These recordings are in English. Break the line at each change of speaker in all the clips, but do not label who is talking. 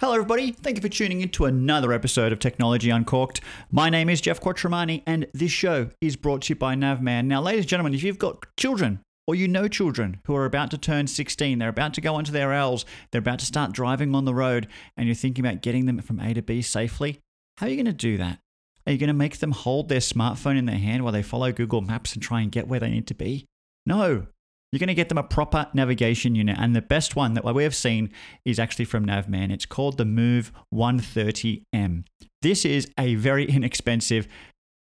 Hello, everybody. Thank you for tuning in to another episode of Technology Uncorked. My name is Jeff Quattromani, and this show is brought to you by Navman. Now, ladies and gentlemen, if you've got children or you know children who are about to turn 16, they're about to go onto their L's, they're about to start driving on the road, and you're thinking about getting them from A to B safely, how are you going to do that? Are you going to make them hold their smartphone in their hand while they follow Google Maps and try and get where they need to be? No, you're going to get them a proper navigation unit. And the best one that we have seen is actually from Navman. It's called the Move 130M. This is a very inexpensive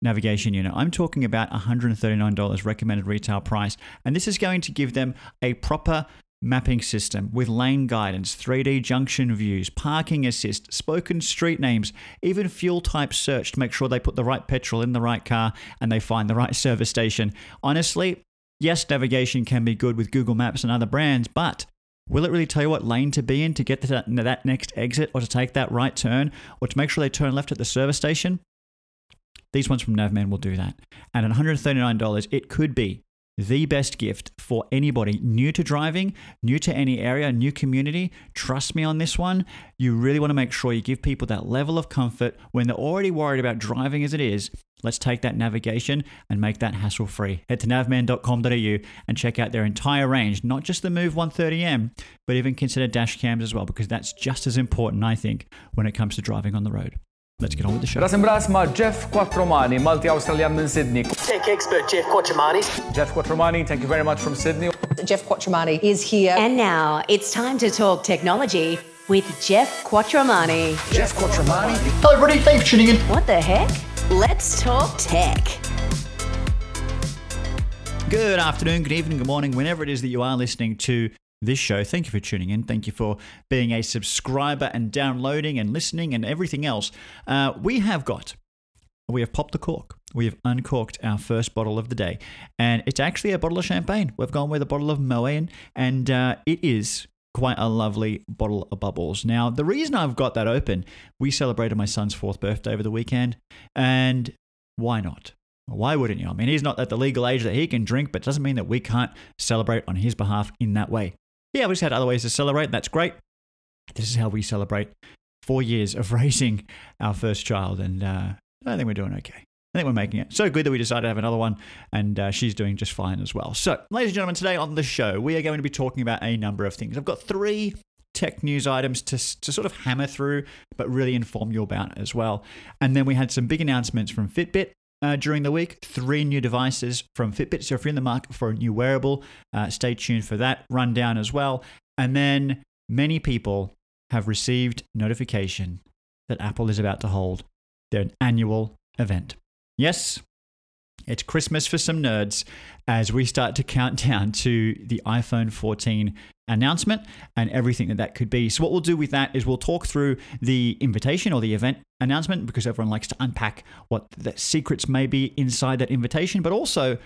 navigation unit. I'm talking about $139 recommended retail price. And this is going to give them a proper mapping system with lane guidance, 3D junction views, parking assist, spoken street names, even fuel type search to make sure they put the right petrol in the right car and they find the right service station. Honestly, yes, navigation can be good with Google Maps and other brands, but will it really tell you what lane to be in to get to that, that next exit or to take that right turn or to make sure they turn left at the service station? These ones from Navman will do that. And at $139, it could be the best gift for anybody new to driving, new to any area, new community. Trust me on this one. You really want to make sure you give people that level of comfort when they're already worried about driving as it is. Let's take that navigation and make that hassle free. Head to navman.com.au and check out their entire range, not just the Move 130M, but even consider dash cams as well, because that's just as important, I think, when it comes to driving on the road. Let's get on with the show.
Ras imbras ma' Jeff Quattromani, multi-Australian minn Sydney.
Tech expert Jeff Quattromani.
Jeff Quattromani, thank you very much from Sydney.
Jeff Quattromani is here.
And now it's time to talk technology with Jeff Quattromani.
Jeff Quattromani.
Hello, everybody. Thanks for tuning in.
What the heck? Let's talk tech.
Good afternoon, good evening, good morning, whenever it is that you are listening to this show. Thank you for tuning in. Thank you for being a subscriber and downloading and listening and everything else. Uh, we have got, we have popped the cork. We have uncorked our first bottle of the day, and it's actually a bottle of champagne. We've gone with a bottle of Moet, and uh, it is quite a lovely bottle of bubbles. Now, the reason I've got that open, we celebrated my son's fourth birthday over the weekend, and why not? Why wouldn't you? I mean, he's not at the legal age that he can drink, but it doesn't mean that we can't celebrate on his behalf in that way. Yeah, we just had other ways to celebrate. That's great. This is how we celebrate four years of raising our first child, and uh, I think we're doing okay. I think we're making it so good that we decided to have another one, and uh, she's doing just fine as well. So, ladies and gentlemen, today on the show, we are going to be talking about a number of things. I've got three tech news items to, to sort of hammer through, but really inform you about as well. And then we had some big announcements from Fitbit. Uh, during the week, three new devices from Fitbit. So if you're in the market for a new wearable, uh, stay tuned for that rundown as well. And then many people have received notification that Apple is about to hold their annual event. Yes, it's Christmas for some nerds as we start to count down to the iPhone 14 announcement and everything that that could be. So, what we'll do with that is we'll talk through the invitation or the event announcement because everyone likes to unpack what the secrets may be inside that invitation, but also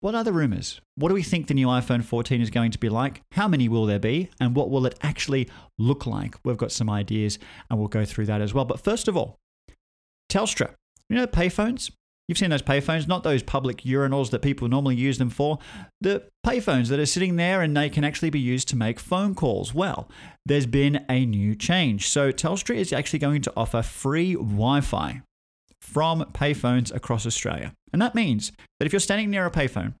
what are the rumors? What do we think the new iPhone 14 is going to be like? How many will there be? And what will it actually look like? We've got some ideas and we'll go through that as well. But first of all, Telstra. You know, payphones? You've seen those payphones, not those public urinals that people normally use them for. The payphones that are sitting there and they can actually be used to make phone calls. Well, there's been a new change. So, Telstra is actually going to offer free Wi Fi from payphones across Australia. And that means that if you're standing near a payphone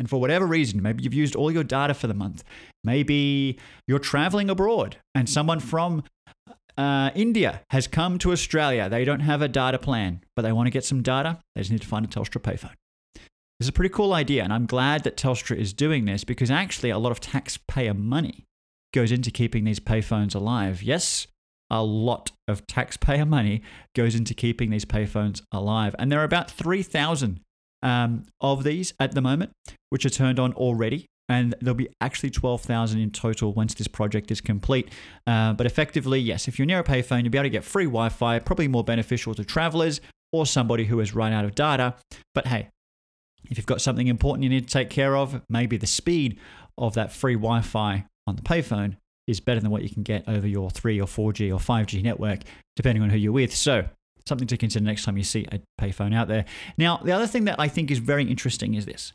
and for whatever reason, maybe you've used all your data for the month, maybe you're traveling abroad and someone from uh, India has come to Australia. They don't have a data plan, but they want to get some data. They just need to find a Telstra payphone. This is a pretty cool idea, and I'm glad that Telstra is doing this because actually a lot of taxpayer money goes into keeping these payphones alive. Yes, a lot of taxpayer money goes into keeping these payphones alive, and there are about 3,000 um, of these at the moment, which are turned on already and there'll be actually 12,000 in total once this project is complete. Uh, but effectively, yes, if you're near a payphone, you'll be able to get free Wi Fi, probably more beneficial to travelers or somebody who has run out of data. But hey, if you've got something important you need to take care of, maybe the speed of that free Wi Fi on the payphone is better than what you can get over your 3 or 4G or 5G network, depending on who you're with. So, something to consider next time you see a payphone out there. Now, the other thing that I think is very interesting is this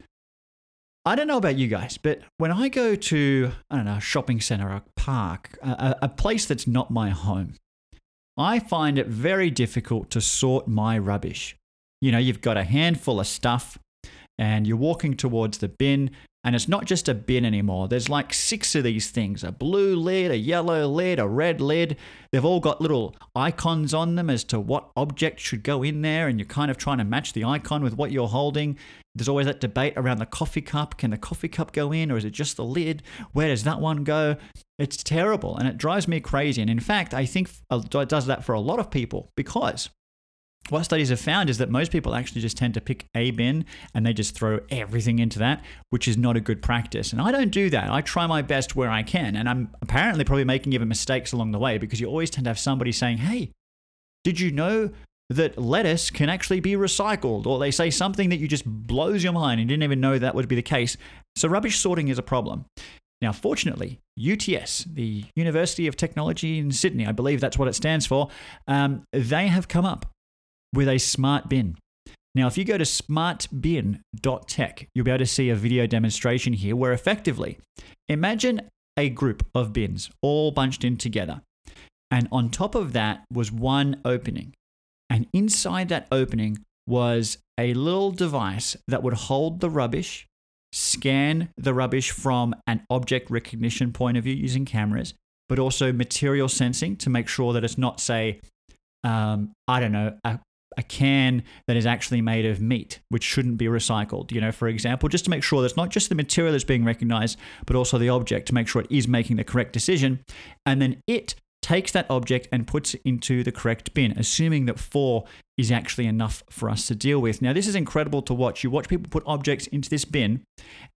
I don't know about you guys, but when I go to, I don't know, a shopping center, a park, a, a place that's not my home, I find it very difficult to sort my rubbish. You know, you've got a handful of stuff and you're walking towards the bin, and it's not just a bin anymore. There's like six of these things a blue lid, a yellow lid, a red lid. They've all got little icons on them as to what object should go in there, and you're kind of trying to match the icon with what you're holding. There's always that debate around the coffee cup. Can the coffee cup go in, or is it just the lid? Where does that one go? It's terrible, and it drives me crazy. And in fact, I think it does that for a lot of people because what studies have found is that most people actually just tend to pick a bin and they just throw everything into that, which is not a good practice. And I don't do that. I try my best where I can. And I'm apparently probably making even mistakes along the way because you always tend to have somebody saying, Hey, did you know that lettuce can actually be recycled? Or they say something that you just blows your mind and didn't even know that would be the case. So rubbish sorting is a problem. Now, fortunately, UTS, the University of Technology in Sydney, I believe that's what it stands for, um, they have come up with a smart bin. Now, if you go to smartbin.tech, you'll be able to see a video demonstration here where effectively imagine a group of bins all bunched in together. And on top of that was one opening. And inside that opening was a little device that would hold the rubbish, scan the rubbish from an object recognition point of view using cameras, but also material sensing to make sure that it's not, say, um, I don't know, a a can that is actually made of meat, which shouldn't be recycled, you know, for example, just to make sure that it's not just the material that's being recognized, but also the object to make sure it is making the correct decision. And then it takes that object and puts it into the correct bin, assuming that four is actually enough for us to deal with. Now, this is incredible to watch. You watch people put objects into this bin,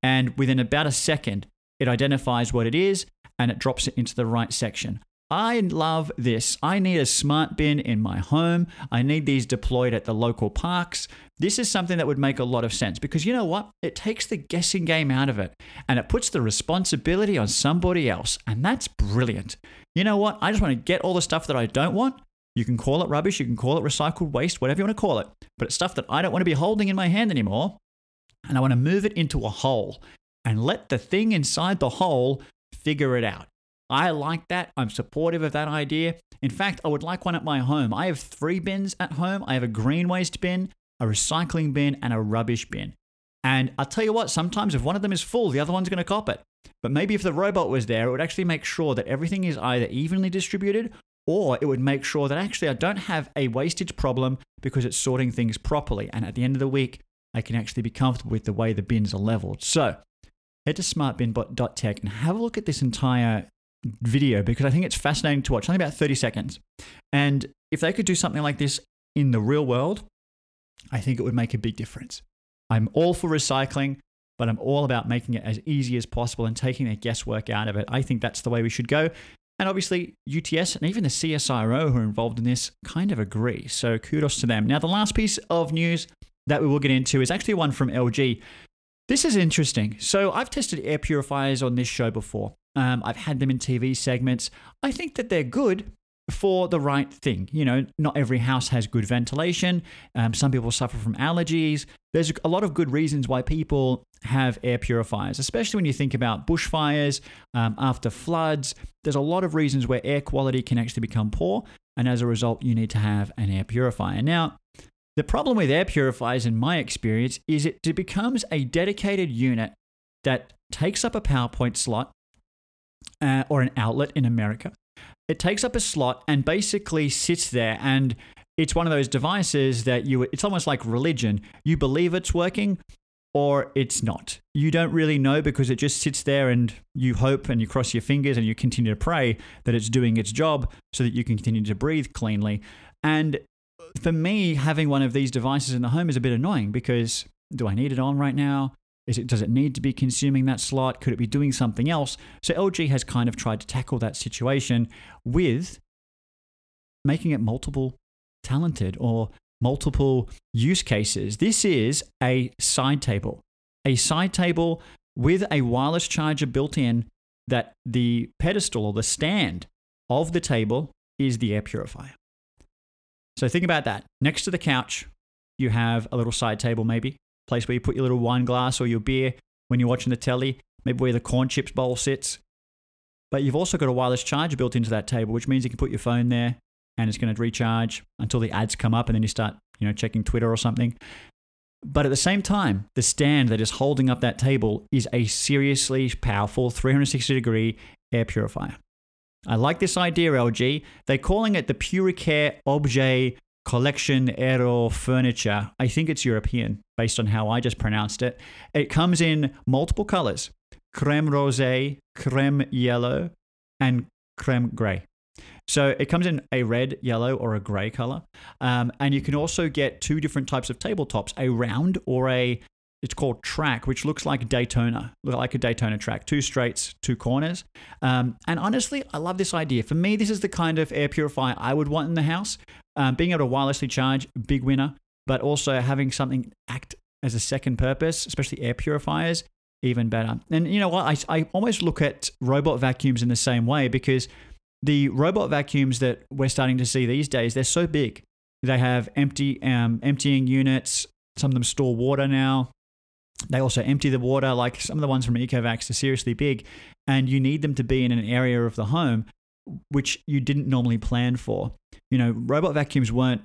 and within about a second, it identifies what it is and it drops it into the right section. I love this. I need a smart bin in my home. I need these deployed at the local parks. This is something that would make a lot of sense because you know what? It takes the guessing game out of it and it puts the responsibility on somebody else. And that's brilliant. You know what? I just want to get all the stuff that I don't want. You can call it rubbish, you can call it recycled waste, whatever you want to call it. But it's stuff that I don't want to be holding in my hand anymore. And I want to move it into a hole and let the thing inside the hole figure it out. I like that. I'm supportive of that idea. In fact, I would like one at my home. I have three bins at home I have a green waste bin, a recycling bin, and a rubbish bin. And I'll tell you what, sometimes if one of them is full, the other one's going to cop it. But maybe if the robot was there, it would actually make sure that everything is either evenly distributed or it would make sure that actually I don't have a wastage problem because it's sorting things properly. And at the end of the week, I can actually be comfortable with the way the bins are leveled. So head to smartbin.tech and have a look at this entire video because I think it's fascinating to watch. Only about 30 seconds. And if they could do something like this in the real world, I think it would make a big difference. I'm all for recycling, but I'm all about making it as easy as possible and taking the guesswork out of it. I think that's the way we should go. And obviously, UTS and even the CSIRO who are involved in this kind of agree. So kudos to them. Now, the last piece of news that we will get into is actually one from LG. This is interesting. So, I've tested air purifiers on this show before. Um, I've had them in TV segments. I think that they're good for the right thing. You know, not every house has good ventilation. Um, some people suffer from allergies. There's a lot of good reasons why people have air purifiers, especially when you think about bushfires, um, after floods. There's a lot of reasons where air quality can actually become poor. And as a result, you need to have an air purifier. Now, the problem with air purifiers, in my experience, is it becomes a dedicated unit that takes up a PowerPoint slot uh, or an outlet in America. It takes up a slot and basically sits there and it's one of those devices that you it's almost like religion. You believe it's working or it's not. You don't really know because it just sits there and you hope and you cross your fingers and you continue to pray that it's doing its job so that you can continue to breathe cleanly. And for me, having one of these devices in the home is a bit annoying because do I need it on right now? Is it, does it need to be consuming that slot? Could it be doing something else? So LG has kind of tried to tackle that situation with making it multiple talented or multiple use cases. This is a side table, a side table with a wireless charger built in that the pedestal or the stand of the table is the air purifier. So think about that. Next to the couch, you have a little side table, maybe place where you put your little wine glass or your beer. when you're watching the telly, maybe where the corn chips bowl sits. But you've also got a wireless charger built into that table, which means you can put your phone there and it's going to recharge until the ads come up and then you start, you know, checking Twitter or something. But at the same time, the stand that is holding up that table is a seriously powerful 360 degree air purifier. I like this idea, LG. They're calling it the Puricare Objet Collection Aero Furniture. I think it's European, based on how I just pronounced it. It comes in multiple colors creme rose, creme yellow, and creme gray. So it comes in a red, yellow, or a grey color. Um, and you can also get two different types of tabletops a round or a, it's called track, which looks like Daytona, look like a Daytona track, two straights, two corners. Um, and honestly, I love this idea. For me, this is the kind of air purifier I would want in the house. Um, being able to wirelessly charge, big winner, but also having something act as a second purpose, especially air purifiers, even better. And you know what? I, I almost look at robot vacuums in the same way because the robot vacuums that we're starting to see these days, they're so big. They have empty um, emptying units. Some of them store water now. They also empty the water. Like some of the ones from Ecovacs are seriously big, and you need them to be in an area of the home which you didn't normally plan for. You know, robot vacuums weren't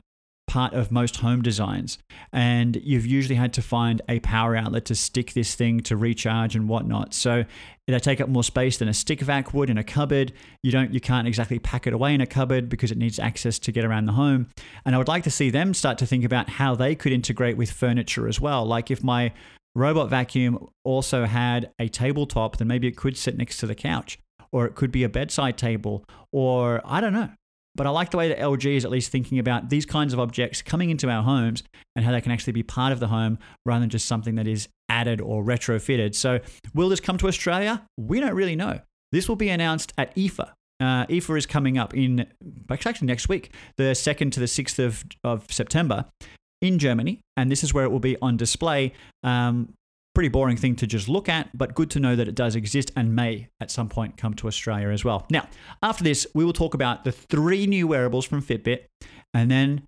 part of most home designs. And you've usually had to find a power outlet to stick this thing to recharge and whatnot. So they take up more space than a stick vac would in a cupboard. You don't you can't exactly pack it away in a cupboard because it needs access to get around the home. And I would like to see them start to think about how they could integrate with furniture as well. Like if my robot vacuum also had a tabletop, then maybe it could sit next to the couch or it could be a bedside table or I don't know. But I like the way that LG is at least thinking about these kinds of objects coming into our homes and how they can actually be part of the home rather than just something that is added or retrofitted. So, will this come to Australia? We don't really know. This will be announced at IFA. Uh, IFA is coming up in actually next week, the 2nd to the 6th of, of September in Germany. And this is where it will be on display. Um, pretty boring thing to just look at, but good to know that it does exist and may at some point come to Australia as well. Now, after this, we will talk about the three new wearables from Fitbit and then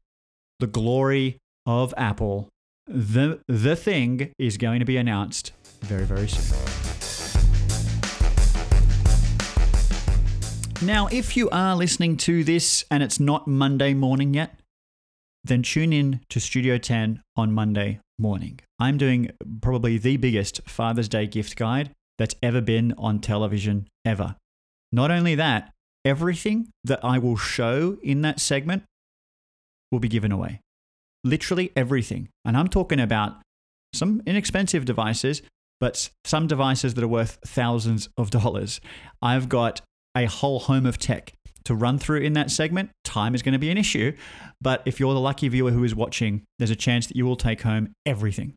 the glory of Apple. The, the thing is going to be announced very, very soon. Now, if you are listening to this and it's not Monday morning yet, then tune in to Studio 10 on Monday morning. I'm doing probably the biggest Father's Day gift guide that's ever been on television ever. Not only that, everything that I will show in that segment will be given away. Literally everything. And I'm talking about some inexpensive devices, but some devices that are worth thousands of dollars. I've got a whole home of tech to run through in that segment. Time is going to be an issue, but if you're the lucky viewer who is watching, there's a chance that you will take home everything.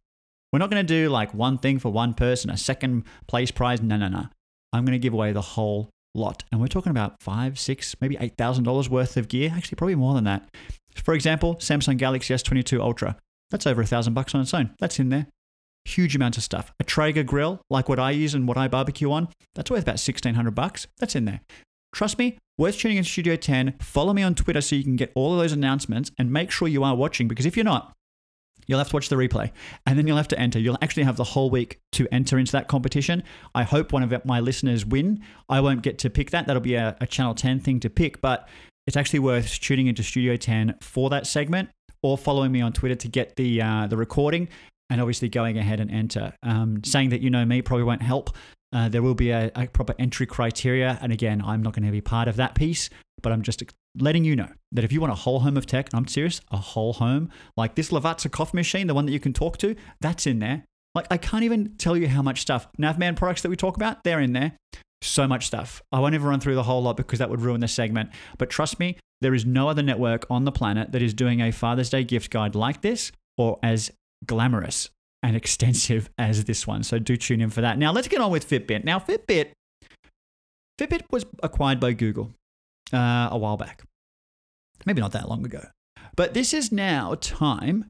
We're not going to do like one thing for one person, a second place prize. No, no, no. I'm going to give away the whole lot. And we're talking about five, six, maybe $8,000 worth of gear. Actually, probably more than that. For example, Samsung Galaxy S22 Ultra. That's over a thousand bucks on its own. That's in there. Huge amounts of stuff. A Traeger grill, like what I use and what I barbecue on, that's worth about 1600 bucks. That's in there. Trust me, worth tuning in Studio 10. Follow me on Twitter so you can get all of those announcements and make sure you are watching because if you're not, You'll have to watch the replay and then you'll have to enter. You'll actually have the whole week to enter into that competition. I hope one of my listeners win. I won't get to pick that. That'll be a, a Channel 10 thing to pick, but it's actually worth tuning into Studio 10 for that segment or following me on Twitter to get the, uh, the recording and obviously going ahead and enter. Um, saying that you know me probably won't help. Uh, there will be a, a proper entry criteria. And again, I'm not going to be part of that piece, but I'm just letting you know that if you want a whole home of tech, I'm serious, a whole home, like this Lavazza coffee machine, the one that you can talk to, that's in there. Like I can't even tell you how much stuff. Navman products that we talk about, they're in there. So much stuff. I won't even run through the whole lot because that would ruin the segment. But trust me, there is no other network on the planet that is doing a Father's Day gift guide like this or as glamorous and extensive as this one. So do tune in for that. Now let's get on with Fitbit. Now Fitbit Fitbit was acquired by Google uh, a while back. Maybe not that long ago. But this is now time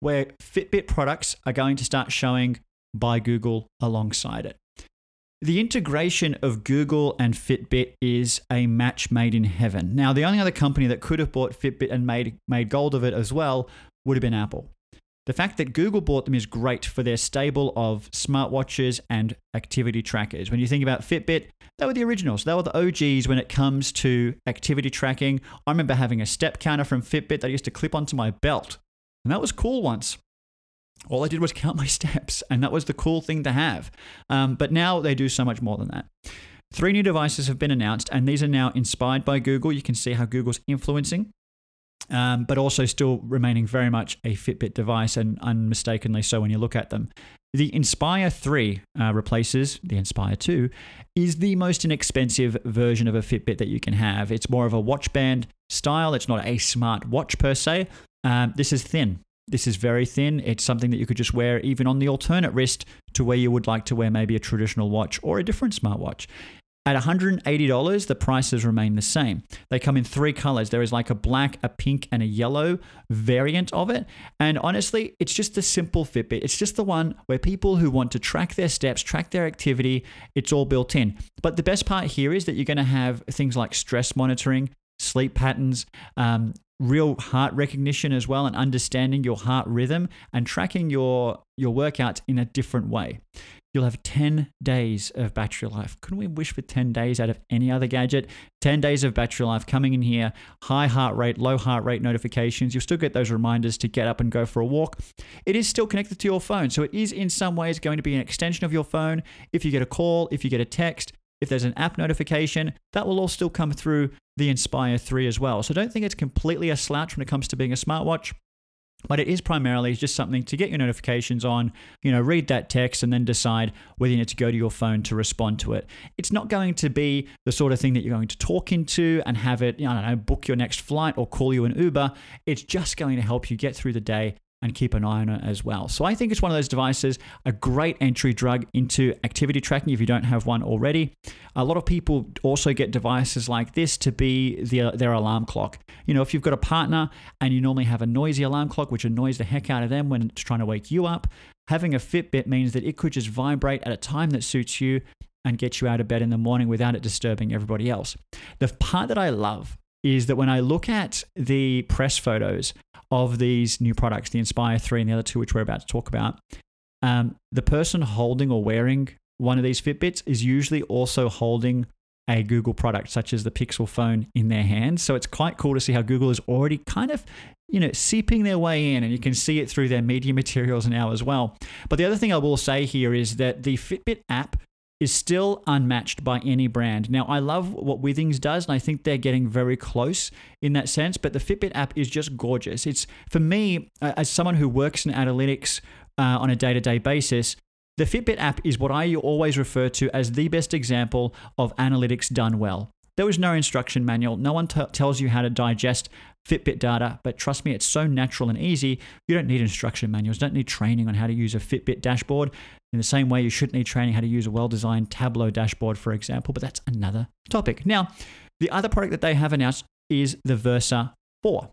where Fitbit products are going to start showing by Google alongside it. The integration of Google and Fitbit is a match made in heaven. Now, the only other company that could have bought Fitbit and made, made gold of it as well would have been Apple. The fact that Google bought them is great for their stable of smartwatches and activity trackers. When you think about Fitbit, they were the originals. They were the OGs when it comes to activity tracking. I remember having a step counter from Fitbit that I used to clip onto my belt. And that was cool once. All I did was count my steps, and that was the cool thing to have. Um, but now they do so much more than that. Three new devices have been announced, and these are now inspired by Google. You can see how Google's influencing um, but also still remaining very much a Fitbit device and unmistakably so when you look at them. The Inspire 3 uh, replaces the Inspire 2, is the most inexpensive version of a Fitbit that you can have. It's more of a watch band style, it's not a smart watch per se. Um, this is thin. This is very thin. It's something that you could just wear even on the alternate wrist to where you would like to wear maybe a traditional watch or a different smartwatch. At $180, the prices remain the same. They come in three colors. There is like a black, a pink, and a yellow variant of it. And honestly, it's just a simple Fitbit. It's just the one where people who want to track their steps, track their activity, it's all built in. But the best part here is that you're going to have things like stress monitoring, sleep patterns, um, real heart recognition as well and understanding your heart rhythm and tracking your your workouts in a different way you'll have 10 days of battery life. Couldn't we wish for 10 days out of any other gadget? 10 days of battery life coming in here, high heart rate, low heart rate notifications. You'll still get those reminders to get up and go for a walk. It is still connected to your phone. So it is in some ways going to be an extension of your phone. If you get a call, if you get a text, if there's an app notification, that will all still come through the Inspire 3 as well. So don't think it's completely a slouch when it comes to being a smartwatch but it is primarily just something to get your notifications on, you know, read that text and then decide whether you need to go to your phone to respond to it. It's not going to be the sort of thing that you're going to talk into and have it, I don't know, book your next flight or call you an Uber. It's just going to help you get through the day and keep an eye on it as well. So I think it's one of those devices, a great entry drug into activity tracking if you don't have one already. A lot of people also get devices like this to be the, their alarm clock. You know, if you've got a partner and you normally have a noisy alarm clock, which annoys the heck out of them when it's trying to wake you up, having a Fitbit means that it could just vibrate at a time that suits you and get you out of bed in the morning without it disturbing everybody else. The part that I love is that when I look at the press photos of these new products, the Inspire 3 and the other two, which we're about to talk about, um, the person holding or wearing one of these Fitbits is usually also holding a Google product, such as the Pixel phone, in their hands. So it's quite cool to see how Google is already kind of, you know, seeping their way in, and you can see it through their media materials now as well. But the other thing I will say here is that the Fitbit app is still unmatched by any brand. Now, I love what Withings does, and I think they're getting very close in that sense, but the Fitbit app is just gorgeous. It's, for me, as someone who works in analytics uh, on a day to day basis, the Fitbit app is what I always refer to as the best example of analytics done well. There was no instruction manual. No one t- tells you how to digest Fitbit data, but trust me, it's so natural and easy. You don't need instruction manuals, don't need training on how to use a Fitbit dashboard. In the same way, you shouldn't need training how to use a well designed Tableau dashboard, for example, but that's another topic. Now, the other product that they have announced is the Versa 4.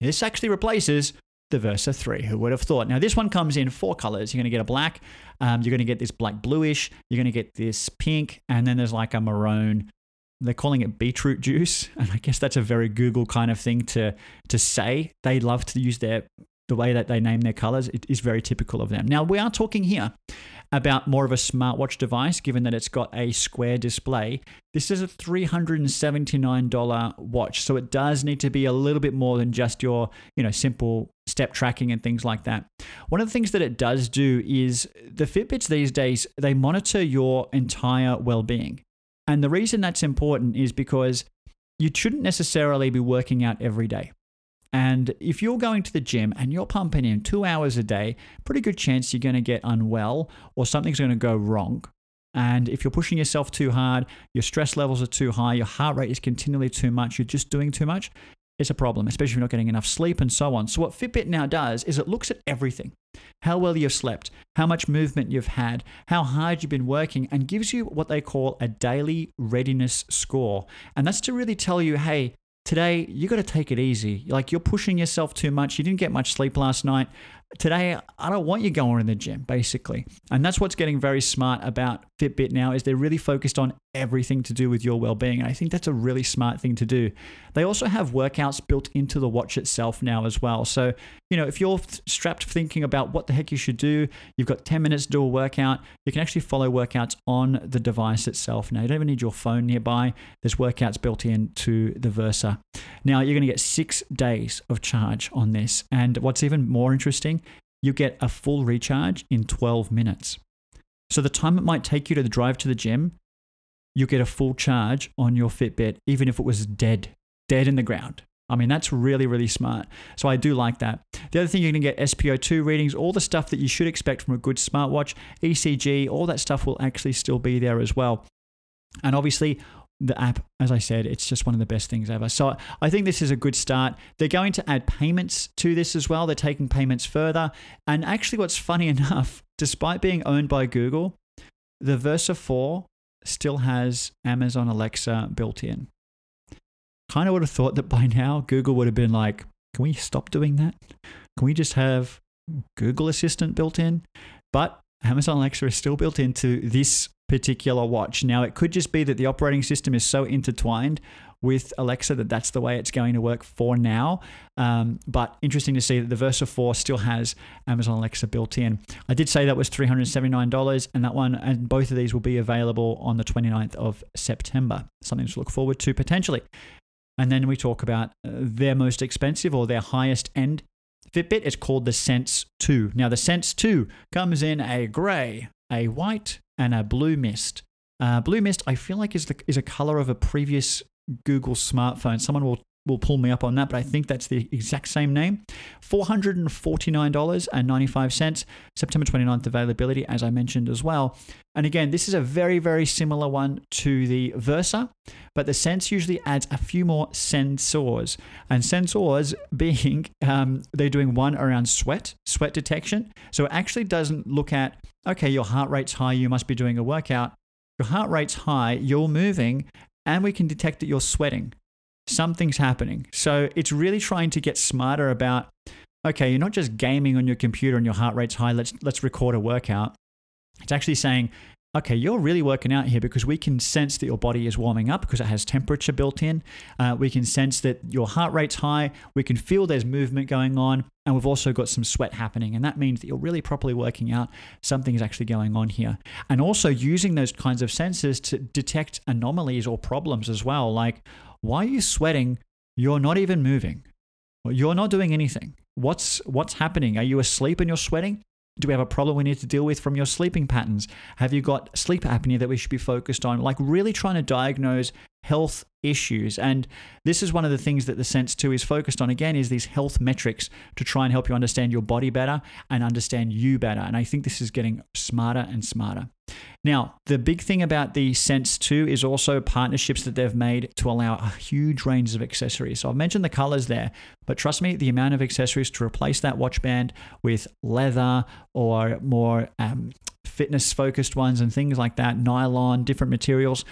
This actually replaces the Versa 3. Who would have thought? Now, this one comes in four colors. You're going to get a black, um, you're going to get this black bluish, you're going to get this pink, and then there's like a maroon. They're calling it beetroot juice, and I guess that's a very Google kind of thing to to say. They love to use their the way that they name their colors it is very typical of them. Now, we are talking here about more of a smartwatch device, given that it's got a square display. This is a $379 watch, so it does need to be a little bit more than just your, you know, simple step tracking and things like that. One of the things that it does do is the Fitbits these days, they monitor your entire well-being. And the reason that's important is because you shouldn't necessarily be working out every day. And if you're going to the gym and you're pumping in two hours a day, pretty good chance you're going to get unwell or something's going to go wrong. And if you're pushing yourself too hard, your stress levels are too high, your heart rate is continually too much, you're just doing too much, it's a problem, especially if you're not getting enough sleep and so on. So, what Fitbit now does is it looks at everything how well you've slept, how much movement you've had, how hard you've been working, and gives you what they call a daily readiness score. And that's to really tell you, hey, today you got to take it easy. Like you're pushing yourself too much. You didn't get much sleep last night. today I don't want you going in the gym, basically. And that's what's getting very smart about Fitbit now is they're really focused on everything to do with your well-being. And I think that's a really smart thing to do. They also have workouts built into the watch itself now as well. So, you know, if you're strapped thinking about what the heck you should do, you've got 10 minutes to do a workout, you can actually follow workouts on the device itself. Now, you don't even need your phone nearby. There's workouts built into the Versa. Now, you're going to get 6 days of charge on this. And what's even more interesting, you get a full recharge in 12 minutes. So the time it might take you to drive to the gym, you get a full charge on your Fitbit, even if it was dead, dead in the ground. I mean, that's really, really smart. So I do like that. The other thing, you're going to get SPO2 readings, all the stuff that you should expect from a good smartwatch, ECG, all that stuff will actually still be there as well. And obviously, the app, as I said, it's just one of the best things ever. So I think this is a good start. They're going to add payments to this as well. They're taking payments further. And actually, what's funny enough, despite being owned by Google, the Versa 4 still has Amazon Alexa built in. Kind of would have thought that by now Google would have been like, can we stop doing that? Can we just have Google Assistant built in? But Amazon Alexa is still built into this particular watch. Now, it could just be that the operating system is so intertwined with Alexa that that's the way it's going to work for now. Um, but interesting to see that the Versa 4 still has Amazon Alexa built in. I did say that was $379, and that one and both of these will be available on the 29th of September. Something to look forward to potentially. And then we talk about uh, their most expensive or their highest end Fitbit. It's called the Sense 2. Now, the Sense 2 comes in a gray, a white, and a blue mist. Uh, blue mist, I feel like is the is a color of a previous Google smartphone. Someone will will pull me up on that, but I think that's the exact same name. $449.95, September 29th availability, as I mentioned as well. And again, this is a very, very similar one to the Versa, but the Sense usually adds a few more sensors. And sensors being, um, they're doing one around sweat, sweat detection. So it actually doesn't look at, okay, your heart rate's high, you must be doing a workout. Your heart rate's high, you're moving, and we can detect that you're sweating something's happening. So it's really trying to get smarter about okay, you're not just gaming on your computer and your heart rate's high, let's let's record a workout. It's actually saying, okay, you're really working out here because we can sense that your body is warming up because it has temperature built in. Uh, we can sense that your heart rate's high. We can feel there's movement going on. And we've also got some sweat happening. And that means that you're really properly working out something is actually going on here. And also using those kinds of sensors to detect anomalies or problems as well. Like, why are you sweating? You're not even moving. You're not doing anything. What's what's happening? Are you asleep and you're sweating? Do we have a problem we need to deal with from your sleeping patterns? Have you got sleep apnea that we should be focused on? Like really trying to diagnose health issues. And this is one of the things that the Sense 2 is focused on again is these health metrics to try and help you understand your body better and understand you better. And I think this is getting smarter and smarter. Now, the big thing about the Sense 2 is also partnerships that they've made to allow a huge range of accessories. So I've mentioned the colors there, but trust me, the amount of accessories to replace that watch band with leather or more um, fitness focused ones and things like that, nylon, different materials,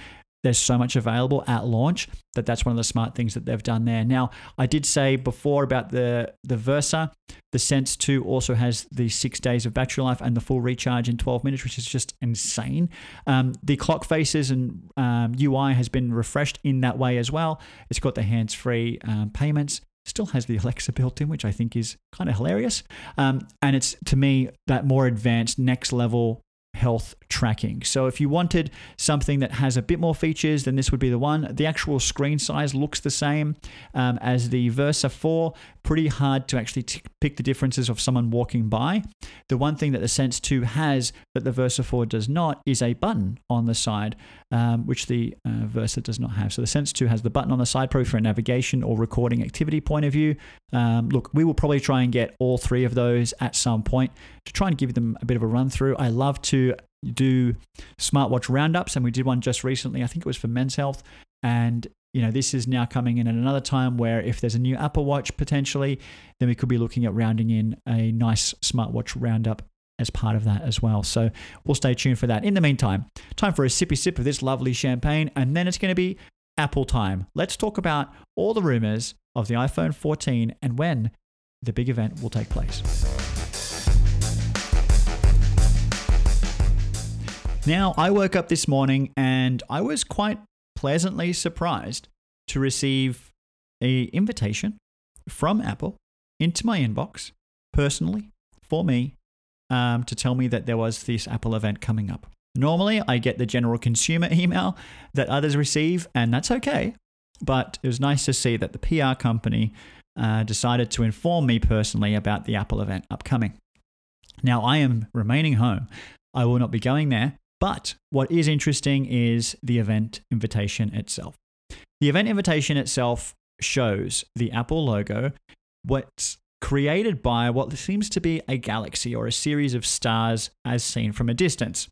there's so much available at launch that that's one of the smart things that they've done there. Now, I did say before about the the Versa, the Sense 2 also has the six days of battery life and the full recharge in 12 minutes, which is just insane. Um, the clock faces and um, UI has been refreshed in that way as well. It's got the hands free um, payments. Still has the Alexa built in, which I think is kind of hilarious. Um, and it's to me that more advanced, next level health tracking. So if you wanted something that has a bit more features, then this would be the one. The actual screen size looks the same um, as the Versa 4. Pretty hard to actually t- pick the differences of someone walking by. The one thing that the Sense 2 has that the Versa 4 does not is a button on the side, um, which the uh, Versa does not have. So the Sense 2 has the button on the side, probably for a navigation or recording activity point of view. Um, look, we will probably try and get all three of those at some point to try and give them a bit of a run through. I love do smartwatch roundups, and we did one just recently. I think it was for Men's Health, and you know this is now coming in at another time where if there's a new Apple Watch potentially, then we could be looking at rounding in a nice smartwatch roundup as part of that as well. So we'll stay tuned for that. In the meantime, time for a sippy sip of this lovely champagne, and then it's going to be Apple time. Let's talk about all the rumors of the iPhone 14 and when the big event will take place. Now, I woke up this morning and I was quite pleasantly surprised to receive a invitation from Apple into my inbox personally for me um, to tell me that there was this Apple event coming up. Normally, I get the general consumer email that others receive, and that's okay. But it was nice to see that the PR company uh, decided to inform me personally about the Apple event upcoming. Now, I am remaining home. I will not be going there. But what is interesting is the event invitation itself. The event invitation itself shows the Apple logo, what's created by what seems to be a galaxy or a series of stars as seen from a distance.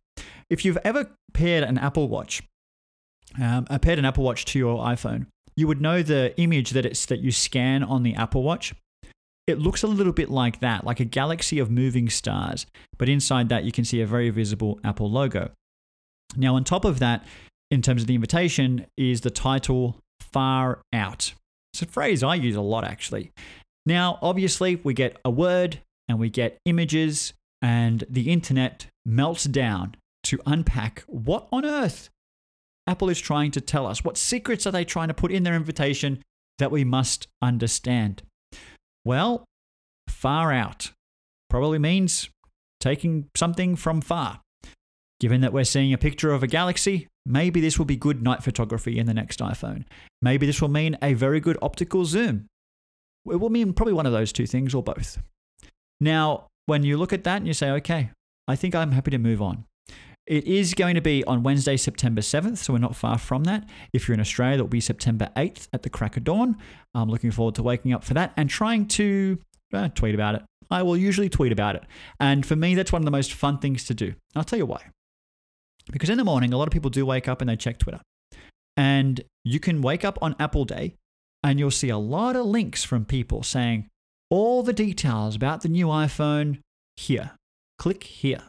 If you've ever paired an Apple Watch, um, uh, paired an Apple Watch to your iPhone, you would know the image that it's that you scan on the Apple Watch. It looks a little bit like that, like a galaxy of moving stars, but inside that you can see a very visible Apple logo. Now, on top of that, in terms of the invitation, is the title Far Out. It's a phrase I use a lot actually. Now, obviously, we get a word and we get images, and the internet melts down to unpack what on earth Apple is trying to tell us. What secrets are they trying to put in their invitation that we must understand? Well, far out probably means taking something from far. Given that we're seeing a picture of a galaxy, maybe this will be good night photography in the next iPhone. Maybe this will mean a very good optical zoom. It will mean probably one of those two things or both. Now, when you look at that and you say, okay, I think I'm happy to move on. It is going to be on Wednesday, September 7th, so we're not far from that. If you're in Australia, that'll be September 8th at the crack of dawn. I'm looking forward to waking up for that and trying to uh, tweet about it. I will usually tweet about it. And for me, that's one of the most fun things to do. I'll tell you why. Because in the morning, a lot of people do wake up and they check Twitter. And you can wake up on Apple Day and you'll see a lot of links from people saying all the details about the new iPhone here. Click here.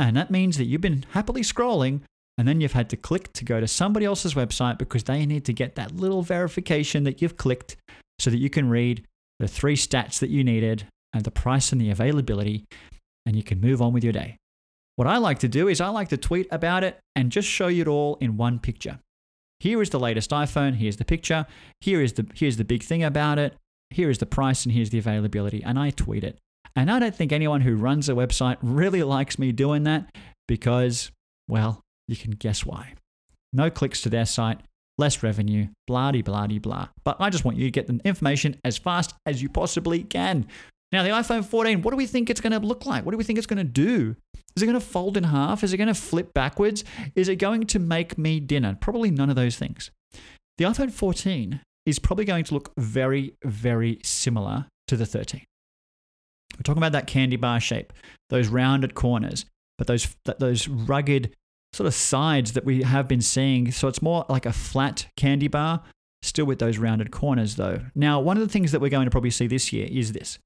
And that means that you've been happily scrolling and then you've had to click to go to somebody else's website because they need to get that little verification that you've clicked so that you can read the three stats that you needed and the price and the availability and you can move on with your day. What I like to do is I like to tweet about it and just show you it all in one picture. Here is the latest iPhone, here's the picture, here is the here's the big thing about it, here is the price and here's the availability and I tweet it. And I don't think anyone who runs a website really likes me doing that because well, you can guess why. No clicks to their site, less revenue, blah blah blah. But I just want you to get the information as fast as you possibly can. Now, the iPhone 14, what do we think it's going to look like? What do we think it's going to do? Is it going to fold in half? Is it going to flip backwards? Is it going to make me dinner? Probably none of those things. The iPhone 14 is probably going to look very, very similar to the 13. We're talking about that candy bar shape, those rounded corners, but those those rugged sort of sides that we have been seeing. So it's more like a flat candy bar, still with those rounded corners though. Now, one of the things that we're going to probably see this year is this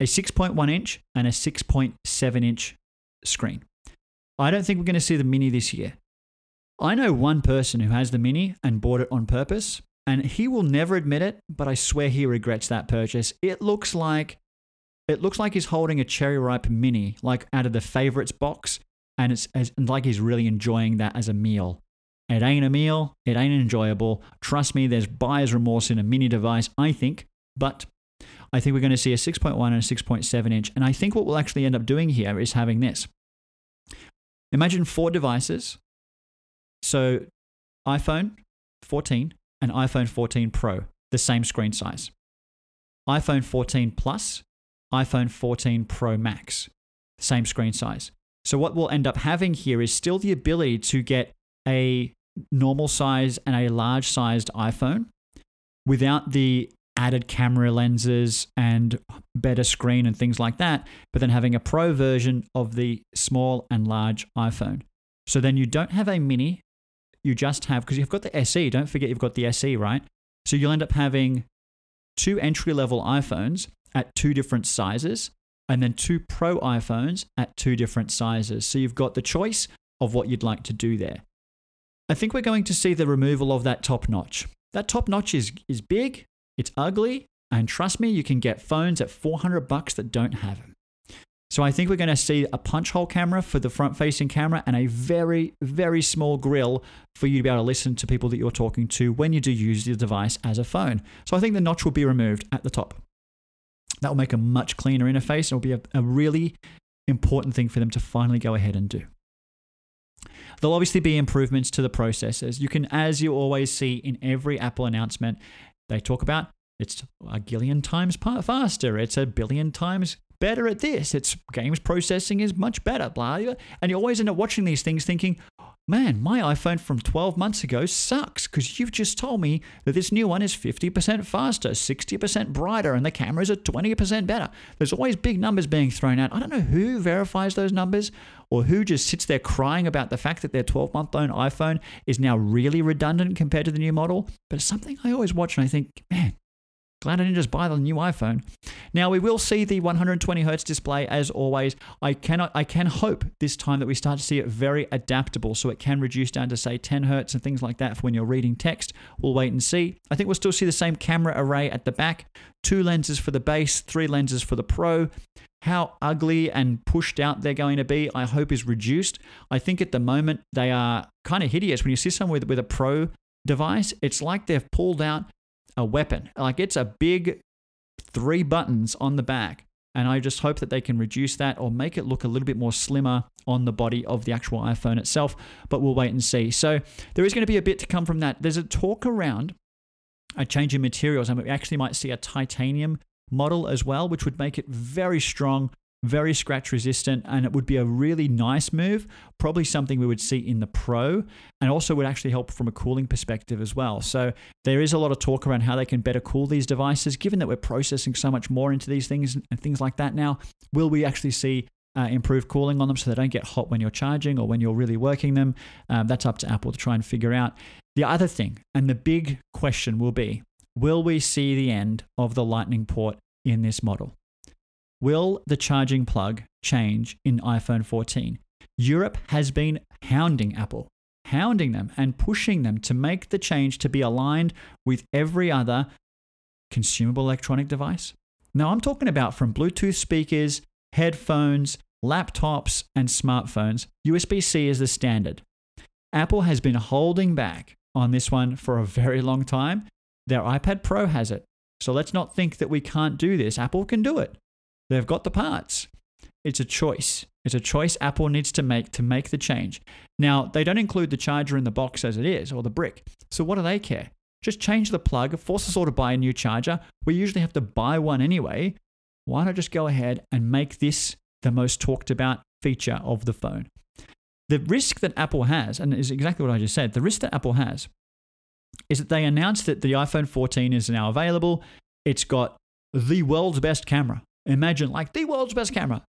a 6.1 inch and a 6.7 inch screen. I don't think we're going to see the mini this year. I know one person who has the mini and bought it on purpose, and he will never admit it, but I swear he regrets that purchase. It looks like it looks like he's holding a cherry ripe mini, like out of the favorites box, and it's as, like he's really enjoying that as a meal. It ain't a meal, it ain't enjoyable. Trust me, there's buyer's remorse in a mini device, I think, but I think we're going to see a 6.1 and a 6.7 inch. And I think what we'll actually end up doing here is having this. Imagine four devices. So iPhone 14 and iPhone 14 Pro, the same screen size. iPhone 14 Plus, iPhone 14 Pro Max, same screen size. So what we'll end up having here is still the ability to get a normal size and a large sized iPhone without the added camera lenses and better screen and things like that, but then having a pro version of the small and large iPhone. So then you don't have a mini, you just have, because you've got the SE, don't forget you've got the SE, right? So you'll end up having two entry level iPhones at two different sizes and then two pro iPhones at two different sizes. So you've got the choice of what you'd like to do there. I think we're going to see the removal of that top notch. That top notch is, is big, it's ugly, and trust me, you can get phones at 400 bucks that don't have them. So I think we're going to see a punch hole camera for the front facing camera and a very, very small grill for you to be able to listen to people that you're talking to when you do use the device as a phone. So I think the notch will be removed at the top. That will make a much cleaner interface. It will be a, a really important thing for them to finally go ahead and do. There'll obviously be improvements to the processors. You can, as you always see in every Apple announcement, they talk about it's a gillion times faster, it's a billion times better at this, its games processing is much better, blah, blah. And you always end up watching these things thinking, man, my iPhone from 12 months ago sucks because you've just told me that this new one is 50% faster, 60% brighter, and the cameras are 20% better. There's always big numbers being thrown out. I don't know who verifies those numbers or who just sits there crying about the fact that their 12 month old iPhone is now really redundant compared to the new model. But it's something I always watch and I think, man, Glad I didn't just buy the new iPhone. Now we will see the 120 hertz display as always. I cannot I can hope this time that we start to see it very adaptable so it can reduce down to say 10 hertz and things like that for when you're reading text. We'll wait and see. I think we'll still see the same camera array at the back, two lenses for the base, three lenses for the Pro. How ugly and pushed out they're going to be, I hope is reduced. I think at the moment they are kind of hideous when you see someone with, with a Pro device. It's like they've pulled out a weapon. Like it's a big three buttons on the back. And I just hope that they can reduce that or make it look a little bit more slimmer on the body of the actual iPhone itself. But we'll wait and see. So there is going to be a bit to come from that. There's a talk around uh, a change in materials, and we actually might see a titanium model as well, which would make it very strong very scratch resistant, and it would be a really nice move. Probably something we would see in the Pro, and also would actually help from a cooling perspective as well. So there is a lot of talk around how they can better cool these devices, given that we're processing so much more into these things and things like that now. Will we actually see uh, improved cooling on them so they don't get hot when you're charging or when you're really working them? Um, that's up to Apple to try and figure out. The other thing, and the big question will be will we see the end of the Lightning port in this model? Will the charging plug change in iPhone 14? Europe has been hounding Apple, hounding them and pushing them to make the change to be aligned with every other consumable electronic device. Now, I'm talking about from Bluetooth speakers, headphones, laptops, and smartphones. USB C is the standard. Apple has been holding back on this one for a very long time. Their iPad Pro has it. So let's not think that we can't do this. Apple can do it. They've got the parts. It's a choice. It's a choice Apple needs to make to make the change. Now, they don't include the charger in the box as it is or the brick. So, what do they care? Just change the plug, force us all to buy a new charger. We usually have to buy one anyway. Why not just go ahead and make this the most talked about feature of the phone? The risk that Apple has, and is exactly what I just said, the risk that Apple has is that they announced that the iPhone 14 is now available. It's got the world's best camera. Imagine like the world's best camera.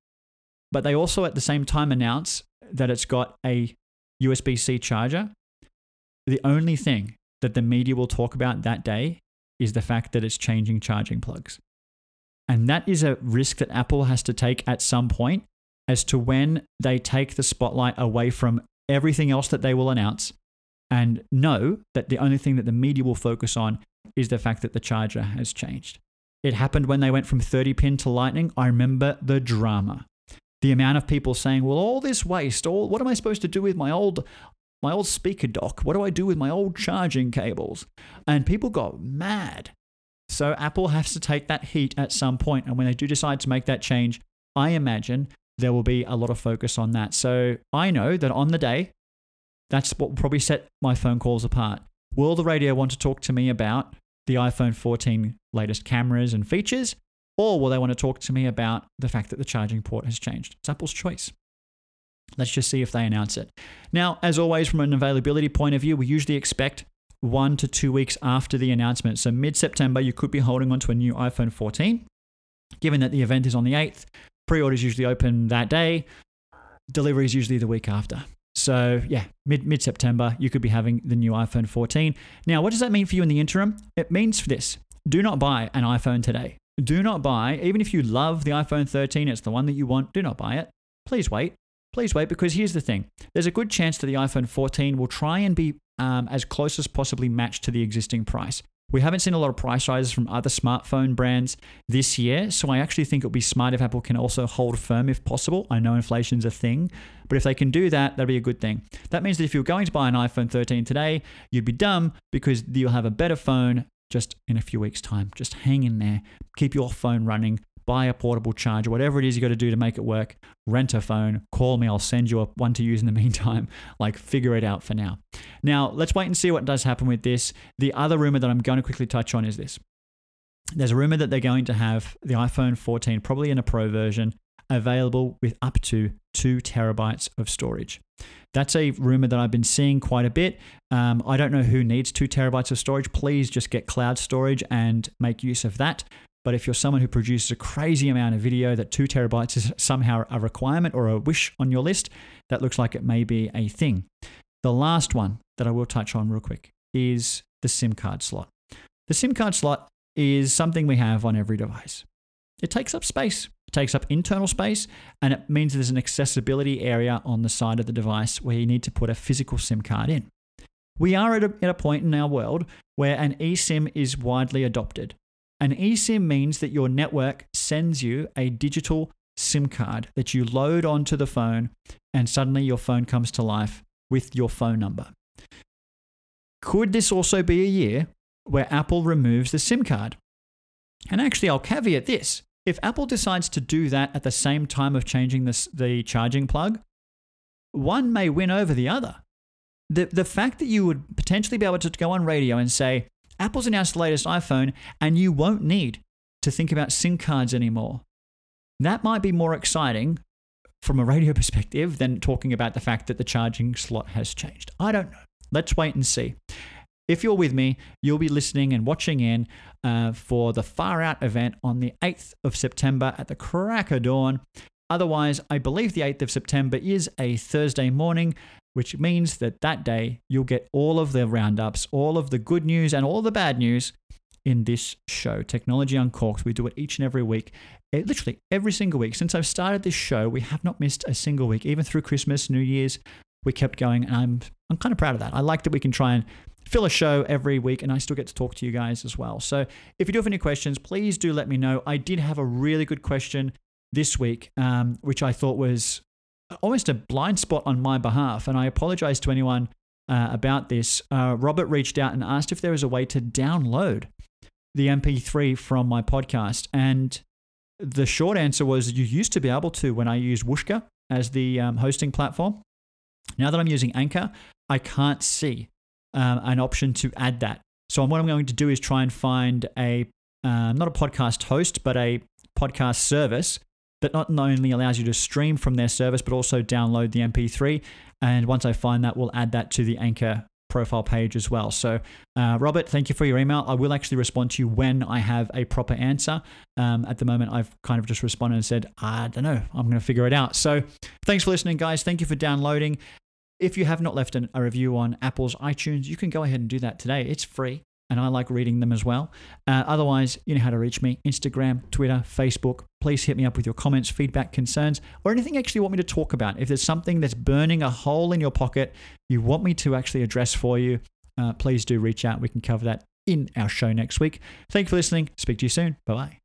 But they also at the same time announce that it's got a USB C charger. The only thing that the media will talk about that day is the fact that it's changing charging plugs. And that is a risk that Apple has to take at some point as to when they take the spotlight away from everything else that they will announce and know that the only thing that the media will focus on is the fact that the charger has changed. It happened when they went from 30 pin to lightning. I remember the drama. The amount of people saying, "Well, all this waste, all what am I supposed to do with my old my old speaker dock? What do I do with my old charging cables?" And people got mad. So Apple has to take that heat at some point, and when they do decide to make that change, I imagine there will be a lot of focus on that. So I know that on the day, that's what will probably set my phone calls apart. Will the radio want to talk to me about the iPhone 14 latest cameras and features, or will they want to talk to me about the fact that the charging port has changed? It's Apple's choice. Let's just see if they announce it. Now, as always, from an availability point of view, we usually expect one to two weeks after the announcement. So, mid September, you could be holding on to a new iPhone 14. Given that the event is on the 8th, pre orders usually open that day, delivery is usually the week after. So yeah, mid mid September, you could be having the new iPhone 14. Now, what does that mean for you in the interim? It means for this: do not buy an iPhone today. Do not buy, even if you love the iPhone 13, it's the one that you want. Do not buy it. Please wait. Please wait, because here's the thing: there's a good chance that the iPhone 14 will try and be um, as close as possibly matched to the existing price. We haven't seen a lot of price rises from other smartphone brands this year, so I actually think it would be smart if Apple can also hold firm if possible. I know inflation's a thing, but if they can do that, that'd be a good thing. That means that if you're going to buy an iPhone 13 today, you'd be dumb because you'll have a better phone just in a few weeks' time. Just hang in there, keep your phone running, buy a portable charger, whatever it is you got to do to make it work. Rent a phone, call me, I'll send you one to use in the meantime. Like, figure it out for now. Now, let's wait and see what does happen with this. The other rumor that I'm going to quickly touch on is this. There's a rumor that they're going to have the iPhone 14, probably in a Pro version, available with up to two terabytes of storage. That's a rumor that I've been seeing quite a bit. Um, I don't know who needs two terabytes of storage. Please just get cloud storage and make use of that. But if you're someone who produces a crazy amount of video that two terabytes is somehow a requirement or a wish on your list, that looks like it may be a thing. The last one that I will touch on real quick is the SIM card slot. The SIM card slot is something we have on every device. It takes up space. It takes up internal space, and it means there's an accessibility area on the side of the device where you need to put a physical SIM card in. We are at a, at a point in our world where an eSIM is widely adopted. An eSIM means that your network sends you a digital SIM card that you load onto the phone, and suddenly your phone comes to life with your phone number. Could this also be a year where Apple removes the SIM card? And actually, I'll caveat this. If Apple decides to do that at the same time of changing this, the charging plug, one may win over the other. The, the fact that you would potentially be able to go on radio and say, Apple's announced the latest iPhone, and you won't need to think about SIM cards anymore. That might be more exciting from a radio perspective than talking about the fact that the charging slot has changed. I don't know. Let's wait and see. If you're with me, you'll be listening and watching in uh, for the Far Out event on the 8th of September at the crack of dawn. Otherwise, I believe the 8th of September is a Thursday morning, which means that that day you'll get all of the roundups, all of the good news, and all the bad news in this show, Technology Uncorked. We do it each and every week, eh, literally every single week. Since I've started this show, we have not missed a single week, even through Christmas, New Year's. We kept going, and I'm I'm kind of proud of that. I like that we can try and fill a show every week and I still get to talk to you guys as well. So if you do have any questions, please do let me know. I did have a really good question this week, um, which I thought was almost a blind spot on my behalf. And I apologize to anyone uh, about this. Uh, Robert reached out and asked if there was a way to download the MP3 from my podcast. And the short answer was you used to be able to when I used Whooshkaa as the um, hosting platform. Now that I'm using Anchor, I can't see um, an option to add that. So what I'm going to do is try and find a uh, not a podcast host, but a podcast service that not only allows you to stream from their service, but also download the MP3. And once I find that, we'll add that to the Anchor profile page as well. So, uh, Robert, thank you for your email. I will actually respond to you when I have a proper answer. Um, at the moment, I've kind of just responded and said, I don't know, I'm going to figure it out. So, thanks for listening, guys. Thank you for downloading. If you have not left an, a review on Apple's iTunes, you can go ahead and do that today. It's free, and I like reading them as well. Uh, otherwise, you know how to reach me Instagram, Twitter, Facebook. Please hit me up with your comments, feedback, concerns, or anything actually you want me to talk about. If there's something that's burning a hole in your pocket you want me to actually address for you, uh, please do reach out. We can cover that in our show next week. Thank you for listening. Speak to you soon. Bye bye.